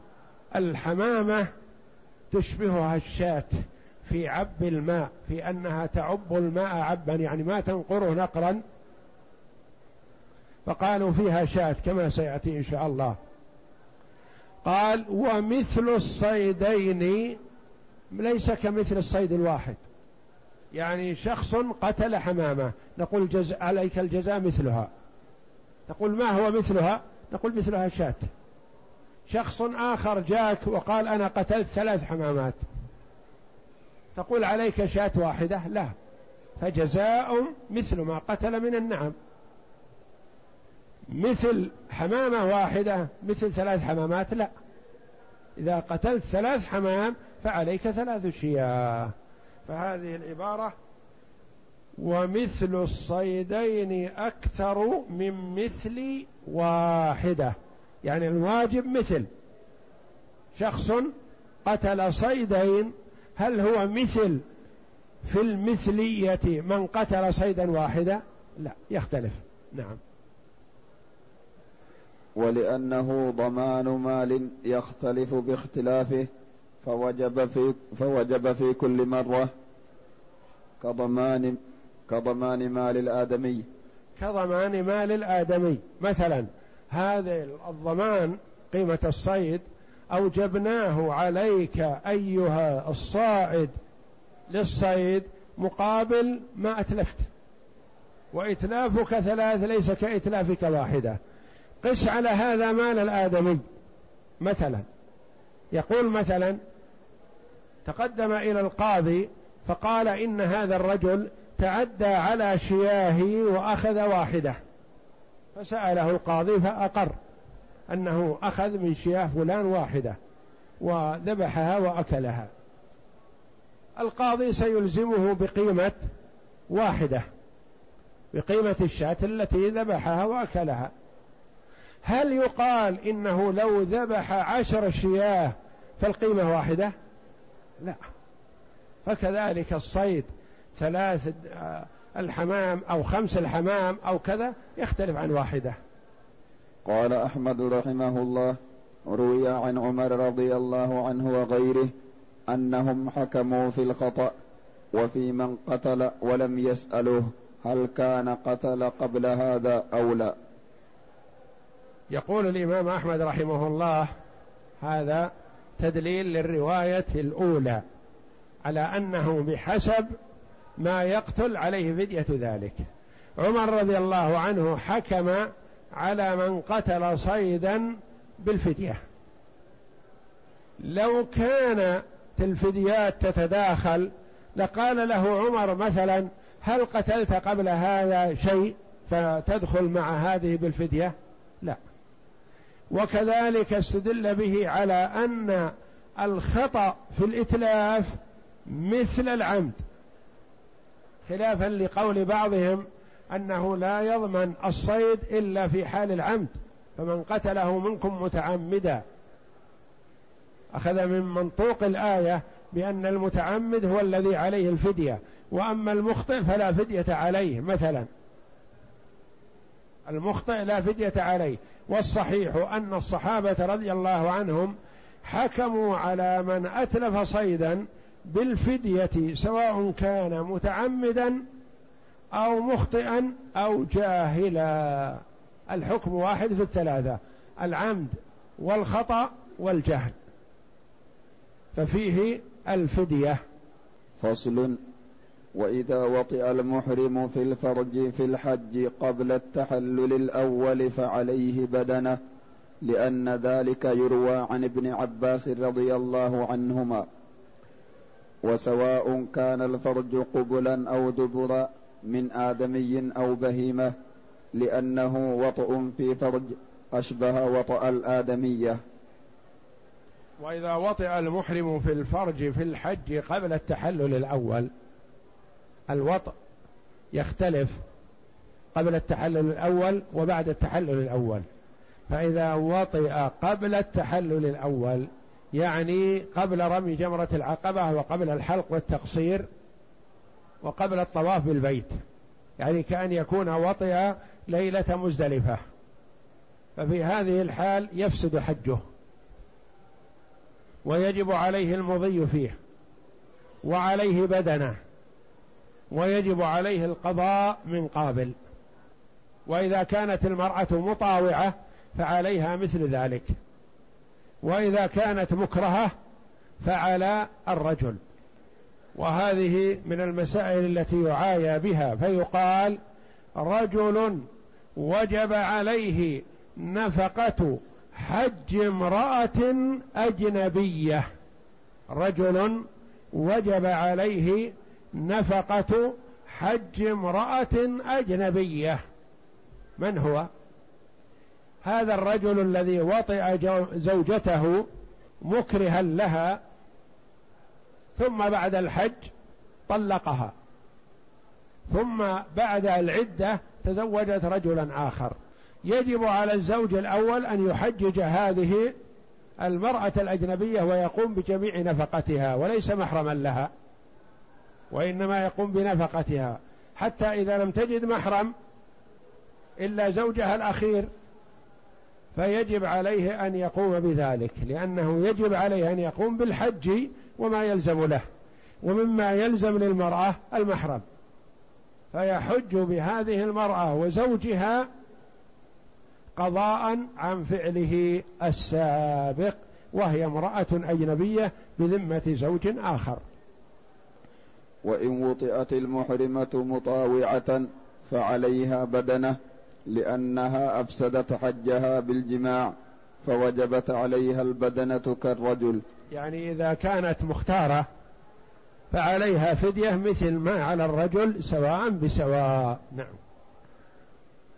الحمامة تشبهها الشاة. في عب الماء في أنها تعب الماء عبا يعني ما تنقره نقرا. فقالوا فيها شاة كما سيأتي إن شاء الله. قال ومثل الصيدين ليس كمثل الصيد الواحد. يعني شخص قتل حمامة نقول جز... عليك الجزاء مثلها. تقول ما هو مثلها؟ نقول مثلها شاة. شخص آخر جاك وقال أنا قتلت ثلاث حمامات. تقول عليك شاة واحدة؟ لا. فجزاء مثل ما قتل من النعم. مثل حمامة واحدة مثل ثلاث حمامات؟ لا. إذا قتلت ثلاث حمام فعليك ثلاث شياه. فهذه العبارة ومثل الصيدين أكثر من مثل واحدة. يعني الواجب مثل. شخص قتل صيدين هل هو مثل في المثلية من قتل صيدا واحدا؟ لا يختلف. نعم. ولأنه ضمان مال يختلف باختلافه فوجب في فوجب في كل مرة كضمان كضمان مال الآدمي. كضمان مال الآدمي. مثلا هذا الضمان قيمة الصيد أوجبناه عليك أيها الصائد للصيد مقابل ما أتلفت. وإتلافك ثلاث ليس كإتلافك واحدة. قس على هذا مال الآدمي. مثلا يقول مثلا تقدم إلى القاضي فقال إن هذا الرجل تعدى على شياهي وأخذ واحدة. فسأله القاضي فأقر. أنه أخذ من شياه فلان واحدة وذبحها وأكلها. القاضي سيلزمه بقيمة واحدة بقيمة الشاة التي ذبحها وأكلها. هل يقال إنه لو ذبح عشر شياه فالقيمة واحدة؟ لا. فكذلك الصيد ثلاث آه، الحمام أو خمس الحمام أو كذا يختلف عن واحدة. قال أحمد رحمه الله روي عن عمر رضي الله عنه وغيره أنهم حكموا في الخطأ وفي من قتل ولم يسألوه هل كان قتل قبل هذا أو لا. يقول الإمام أحمد رحمه الله هذا تدليل للرواية الأولى على أنه بحسب ما يقتل عليه فدية ذلك. عمر رضي الله عنه حكم على من قتل صيدا بالفدية. لو كانت الفديات تتداخل لقال له عمر مثلا هل قتلت قبل هذا شيء فتدخل مع هذه بالفدية؟ لا. وكذلك استدل به على أن الخطأ في الإتلاف مثل العمد خلافا لقول بعضهم أنه لا يضمن الصيد إلا في حال العمد فمن قتله منكم متعمدا. أخذ من منطوق الآية بأن المتعمد هو الذي عليه الفدية وأما المخطئ فلا فدية عليه مثلا. المخطئ لا فدية عليه. والصحيح أن الصحابة رضي الله عنهم حكموا على من أتلف صيدا بالفدية سواء كان متعمدا أو مخطئا أو جاهلا. الحكم واحد في الثلاثة العمد والخطأ والجهل. ففيه الفدية. فصل وإذا وطئ المحرم في الفرج في الحج قبل التحلل الأول فعليه بدنه لأن ذلك يروى عن ابن عباس رضي الله عنهما. وسواء كان الفرج قبلا أو دبرا من آدمي أو بهيمة لأنه وطئ في فرج أشبه وطأ الآدمية. وإذا وطئ المحرم في الفرج في الحج قبل التحلل الأول الوطء يختلف قبل التحلل الأول وبعد التحلل الأول. فإذا وطئ قبل التحلل الأول يعني قبل رمي جمرة العقبة وقبل الحلق والتقصير وقبل الطواف بالبيت. يعني كأن يكون وطئ ليلة مزدلفة. ففي هذه الحال يفسد حجه. ويجب عليه المضي فيه. وعليه بدنه. ويجب عليه القضاء من قابل. وإذا كانت المرأة مطاوعة فعليها مثل ذلك. وإذا كانت مكرهة فعلى الرجل. وهذه من المسائل التي يعايى بها فيقال رجل وجب عليه نفقة حج امرأة أجنبية. رجل وجب عليه نفقة حج امرأة أجنبية. من هو؟ هذا الرجل الذي وطئ زوجته مكرها لها ثم بعد الحج طلقها. ثم بعد العدة تزوجت رجلا آخر. يجب على الزوج الأول أن يحجج هذه المرأة الأجنبية ويقوم بجميع نفقتها وليس محرما لها وإنما يقوم بنفقتها. حتى إذا لم تجد محرم إلا زوجها الأخير فيجب عليه أن يقوم بذلك لأنه يجب عليه أن يقوم بالحج وما يلزم له ومما يلزم للمرأة المحرم. فيحج بهذه المرأة وزوجها قضاء عن فعله السابق وهي امرأة أجنبية بذمة زوج آخر. وإن وطئت المحرمة مطاوعة فعليها بدنة لأنها أفسدت حجها بالجماع فوجبت عليها البدنة كالرجل. يعني إذا كانت مختارة فعليها فدية مثل ما على الرجل سواء بسواء. نعم.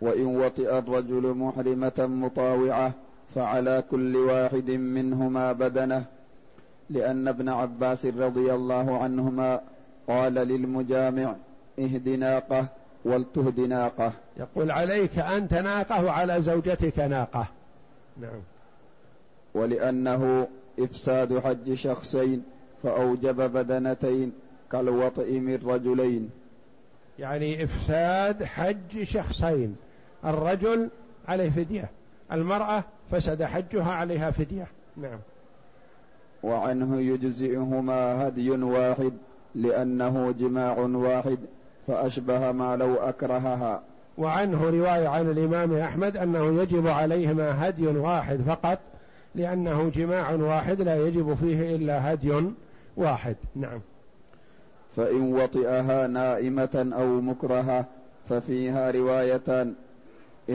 وإن وطئ الرجل محرمة مطاوعة فعلى كل واحد منهما بدنه. لأن ابن عباس رضي الله عنهما قال للمجامع اهد ناقة ولتهد ناقة. يقول عليك أنت ناقة وعلى زوجتك ناقة. نعم. ولأنه إفساد حج شخصين فأوجب بدنتين كالوطئ من رجلين. يعني إفساد حج شخصين. الرجل عليه فدية المرأة فسد حجها عليها فدية. نعم. وعنه يجزئهما هدي واحد لأنه جماع واحد فأشبه ما لو أكرهها. وعنه رواية عن الإمام أحمد أنه يجب عليهما هدي واحد فقط لأنه جماع واحد لا يجب فيه إلا هدي واحد. نعم. فإن وطئها نائمة أو مكرهة ففيها روايتان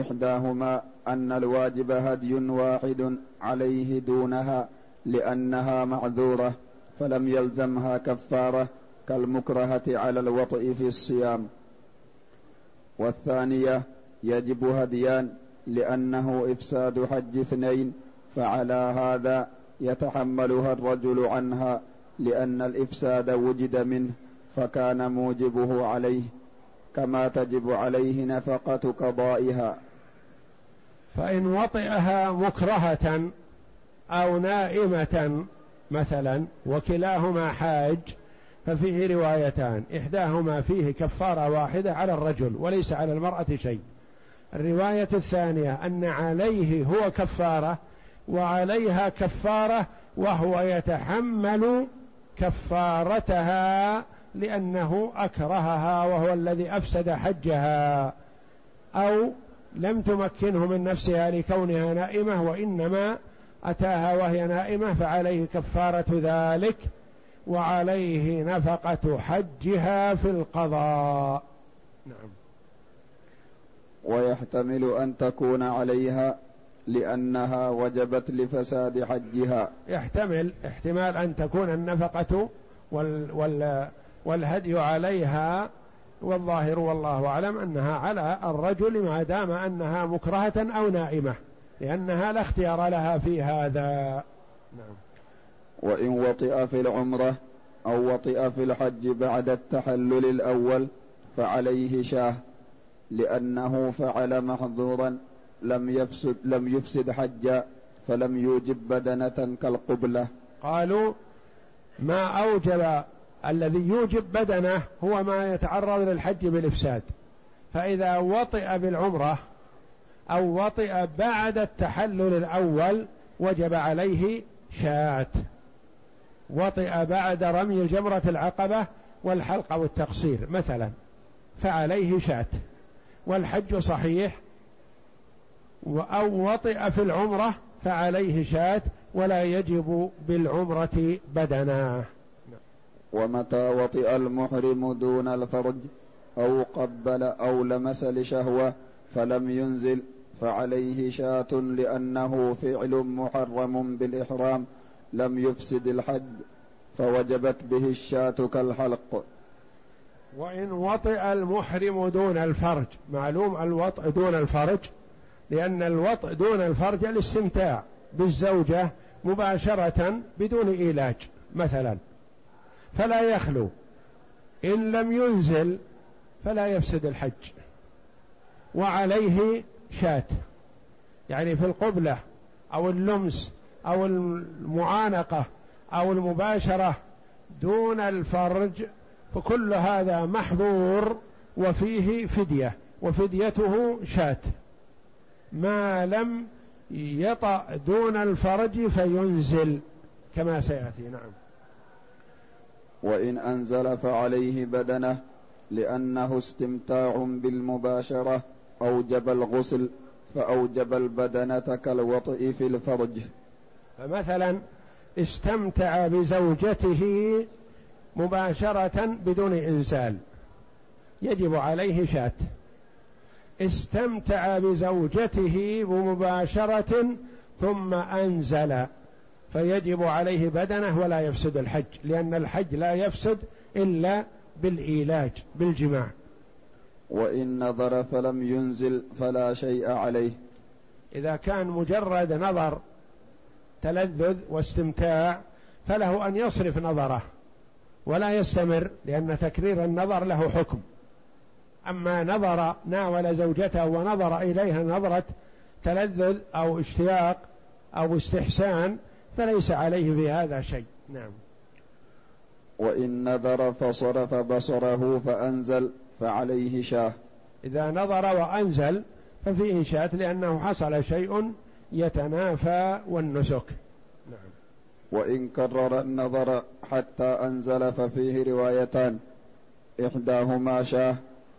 إحداهما أن الواجب هدي واحد عليه دونها لأنها معذورة فلم يلزمها كفارة كالمكرهة على الوطء في الصيام. والثانية يجب هديان لأنه إفساد حج اثنين فعلى هذا يتحملها الرجل عنها لأن الإفساد وجد منه فكان موجبه عليه كما تجب عليه نفقة قضائها. فإن وطئها مكرهة أو نائمة مثلا وكلاهما حاج ففيه روايتان. إحداهما فيه كفارة واحدة على الرجل وليس على المرأة شيء. الرواية الثانية أن عليه هو كفارة وعليها كفارة وهو يتحمل كفارتها لأنه أكرهها وهو الذي أفسد حجها أو لم تمكنه من نفسها لكونها نائمة وإنما أتاها وهي نائمة فعليه كفارة ذلك وعليه نفقة حجها في القضاء. نعم. ويحتمل أن تكون عليها لأنها وجبت لفساد حجها. يحتمل احتمال أن تكون النفقة وال وال والهدي عليها والظاهر والله أعلم أنها على الرجل ما دام أنها مكرهة أو نائمة لأنها لا اختيار لها في هذا. نعم. وإن وطئ في العمرة أو وطئ في الحج بعد التحلل الأول فعليه شاه لأنه فعل محظورا لم يفسد لم يفسد حجا فلم يوجب بدنة كالقبلة. قالوا ما أوجب الذي يوجب بدنه هو ما يتعرض للحج بالإفساد. فإذا وطئ بالعمرة أو وطئ بعد التحلل الأول وجب عليه شاة. وطئ بعد رمي جمرة العقبة والحلق أو التقصير مثلا فعليه شاة. والحج صحيح أو وطئ في العمرة فعليه شاة ولا يجب بالعمرة بدنا. ومتى وطئ المحرم دون الفرج أو قبل أو لمس لشهوة فلم ينزل فعليه شاة لأنه فعل محرم بالإحرام لم يفسد الحج فوجبت به الشاة كالحلق. وإن وطئ المحرم دون الفرج معلوم الوطء دون الفرج لأن الوطء دون الفرج الاستمتاع بالزوجة مباشرة بدون إيلاج مثلا. فلا يخلو. إن لم ينزل فلا يفسد الحج. وعليه شاة يعني في القبلة أو اللمس أو المعانقة أو المباشرة دون الفرج فكل هذا محظور وفيه فدية وفديته شاة ما لم يطأ دون الفرج فينزل كما سيأتي نعم. وإن أنزل فعليه بدنه لأنه استمتاع بالمباشرة أوجب الغسل فأوجب البدنة كالوطئ في الفرج. فمثلا استمتع بزوجته مباشرة بدون إنزال يجب عليه شاة. استمتع بزوجته بمباشرة ثم أنزل فيجب عليه بدنه ولا يفسد الحج لأن الحج لا يفسد إلا بالإيلاج بالجماع. وإن نظر فلم ينزل فلا شيء عليه. إذا كان مجرد نظر تلذذ واستمتاع فله أن يصرف نظره ولا يستمر لأن تكرير النظر له حكم. أما نظر ناول زوجته ونظر إليها نظرة تلذذ أو اشتياق أو استحسان فليس عليه في هذا شيء. نعم. وإن نظر فصرف بصره فأنزل فعليه شاه. إذا نظر وأنزل ففيه شاة لأنه حصل شيء يتنافى والنسك. نعم. وإن كرر النظر حتى أنزل ففيه روايتان. إحداهما شاه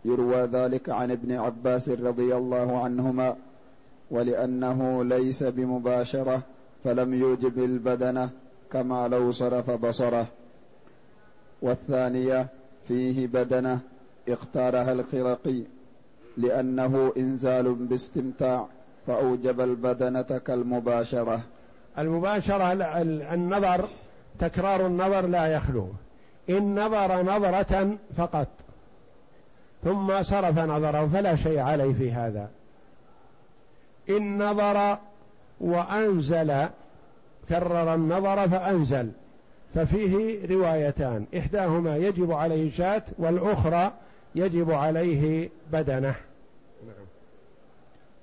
يروى ذلك عن ابن عباس رضي الله عنهما ولأنه ليس بمباشرة فلم يوجب البدنة كما لو صرف بصره. والثانية فيه بدنة اختارها الخرقي لأنه إنزال باستمتاع فأوجب البدنة كالمباشرة. المباشرة النظر تكرار النظر لا يخلو. إن نظر نظرة فقط. ثم صرف نظره فلا شيء عليه في هذا. إن نظر وأنزل كرر النظر فأنزل. ففيه روايتان. إحداهما يجب عليه شاة والأخرى يجب عليه بدنه. نعم.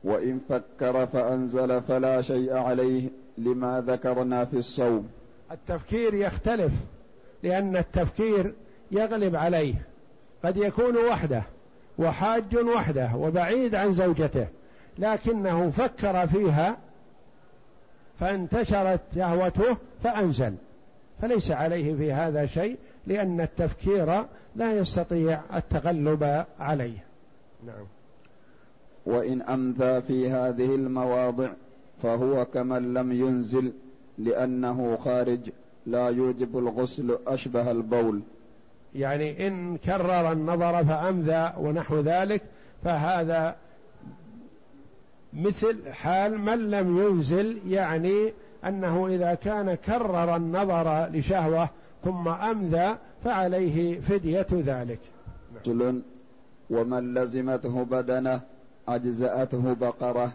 وإن فكر فأنزل فلا شيء عليه لما ذكرنا في الصوم. التفكير يختلف لأن التفكير يغلب عليه. قد يكون وحده. وحاج وحده وبعيد عن زوجته لكنه فكر فيها فانتشرت شهوته فأنزل. فليس عليه في هذا شيء لأن التفكير لا يستطيع التغلب عليه. نعم. وإن أمذى في هذه المواضع فهو كمن لم ينزل لأنه خارج لا يوجب الغسل أشبه البول. يعني إن كرر النظر فأمذى ونحو ذلك فهذا مثل حال من لم ينزل يعني أنه إذا كان كرر النظر لشهوة ثم أمذى فعليه فدية ذلك. رجل ومن لزمته بدنه أجزأته بقرة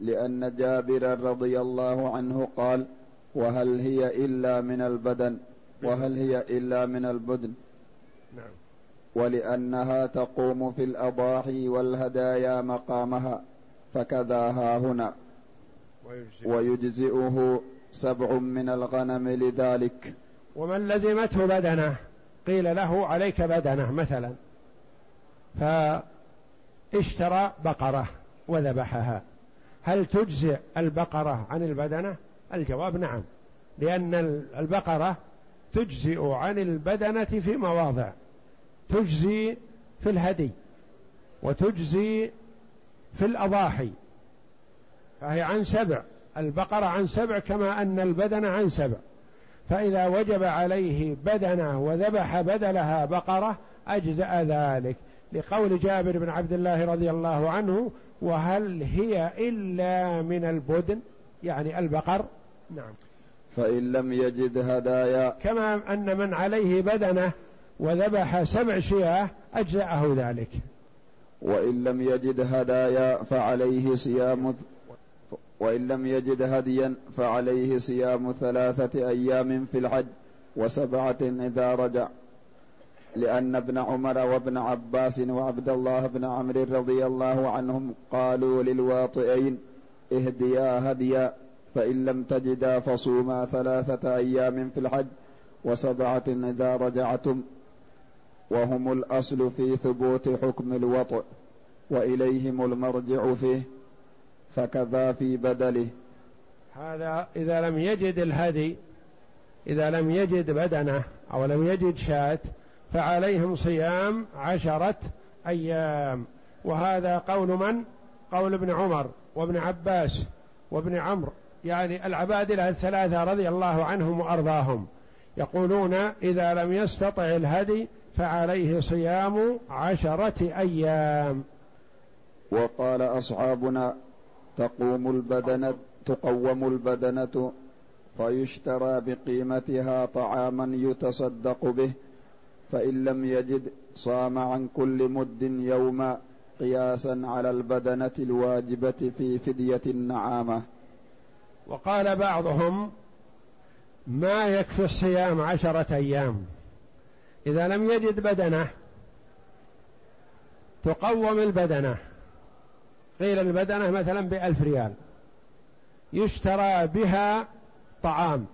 لأن جابر رضي الله عنه قال وهل هي إلا من البدن؟ وهل هي إلا من البدن؟ نعم. ولأنها تقوم في الأضاحي والهدايا مقامها فكذا ها هنا. ويجزئه سبع من الغنم لذلك. ومن لزمته بدنه؟ قيل له عليك بدنه مثلا. فاشترى بقرة وذبحها. هل تجزئ البقرة عن البدنة؟ الجواب نعم. لأن البقرة تجزئ عن البدنة في مواضع. تجزي في الهدي وتجزي في الأضاحي. فهي عن سبع. البقرة عن سبع كما أن البدن عن سبع. فإذا وجب عليه بدنة وذبح بدلها بقرة أجزأ ذلك. لقول جابر بن عبد الله رضي الله عنه وهل هي إلا من البدن؟ يعني البقر؟ نعم. فإن لم يجد هدايا. كما أن من عليه بدنة وذبح سبع شياه أجزأه ذلك. وإن لم يجد هدايا فعليه صيام وإن لم يجد هديا فعليه صيام ثلاثة أيام في الحج وسبعة إذا رجع. لأن ابن عمر وابن عباس وعبد الله بن عمرو رضي الله عنهم قالوا للواطئين اهديا هديا. فإن لم تجدا فصوما ثلاثة أيام في الحج وسبعة إذا رجعتم وهم الأصل في ثبوت حكم الوطء وإليهم المرجع فيه فكذا في بدله. هذا إذا لم يجد الهدي إذا لم يجد بدنة أو لم يجد شاة فعليهم صيام عشرة أيام. وهذا قول من؟ قول ابن عمر وابن عباس وابن عمرو. يعني العبادلة الثلاثة رضي الله عنهم وأرضاهم. يقولون إذا لم يستطع الهدي فعليه صيام عشرة أيام. وقال أصحابنا تقوم البدنة تقوم البدنة فيشترى بقيمتها طعاما يتصدق به فإن لم يجد صام عن كل مد يوما قياسا على البدنة الواجبة في فدية النعامة. وقال بعضهم ما يكفي الصيام عشرة أيام إذا لم يجد بدنة تقوم البدنة. قيل البدنة مثلا بألف ريال. يشترى بها طعام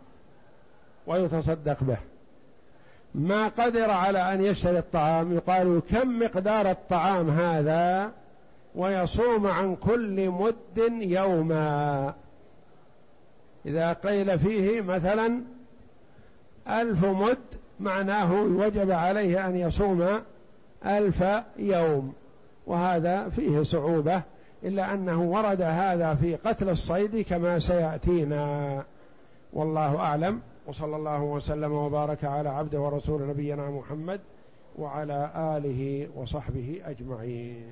ويتصدق به. ما قدر على أن يشتري الطعام يقال كم مقدار الطعام هذا؟ ويصوم عن كل مد يوما. إذا قيل فيه مثلا ألف مد معناه وجب عليه أن يصوم ألف يوم وهذا فيه صعوبة إلا أنه ورد هذا في قتل الصيد كما سيأتينا. والله أعلم وصلى الله وسلم وبارك على عبده ورسول نبينا محمد وعلى آله وصحبه أجمعين.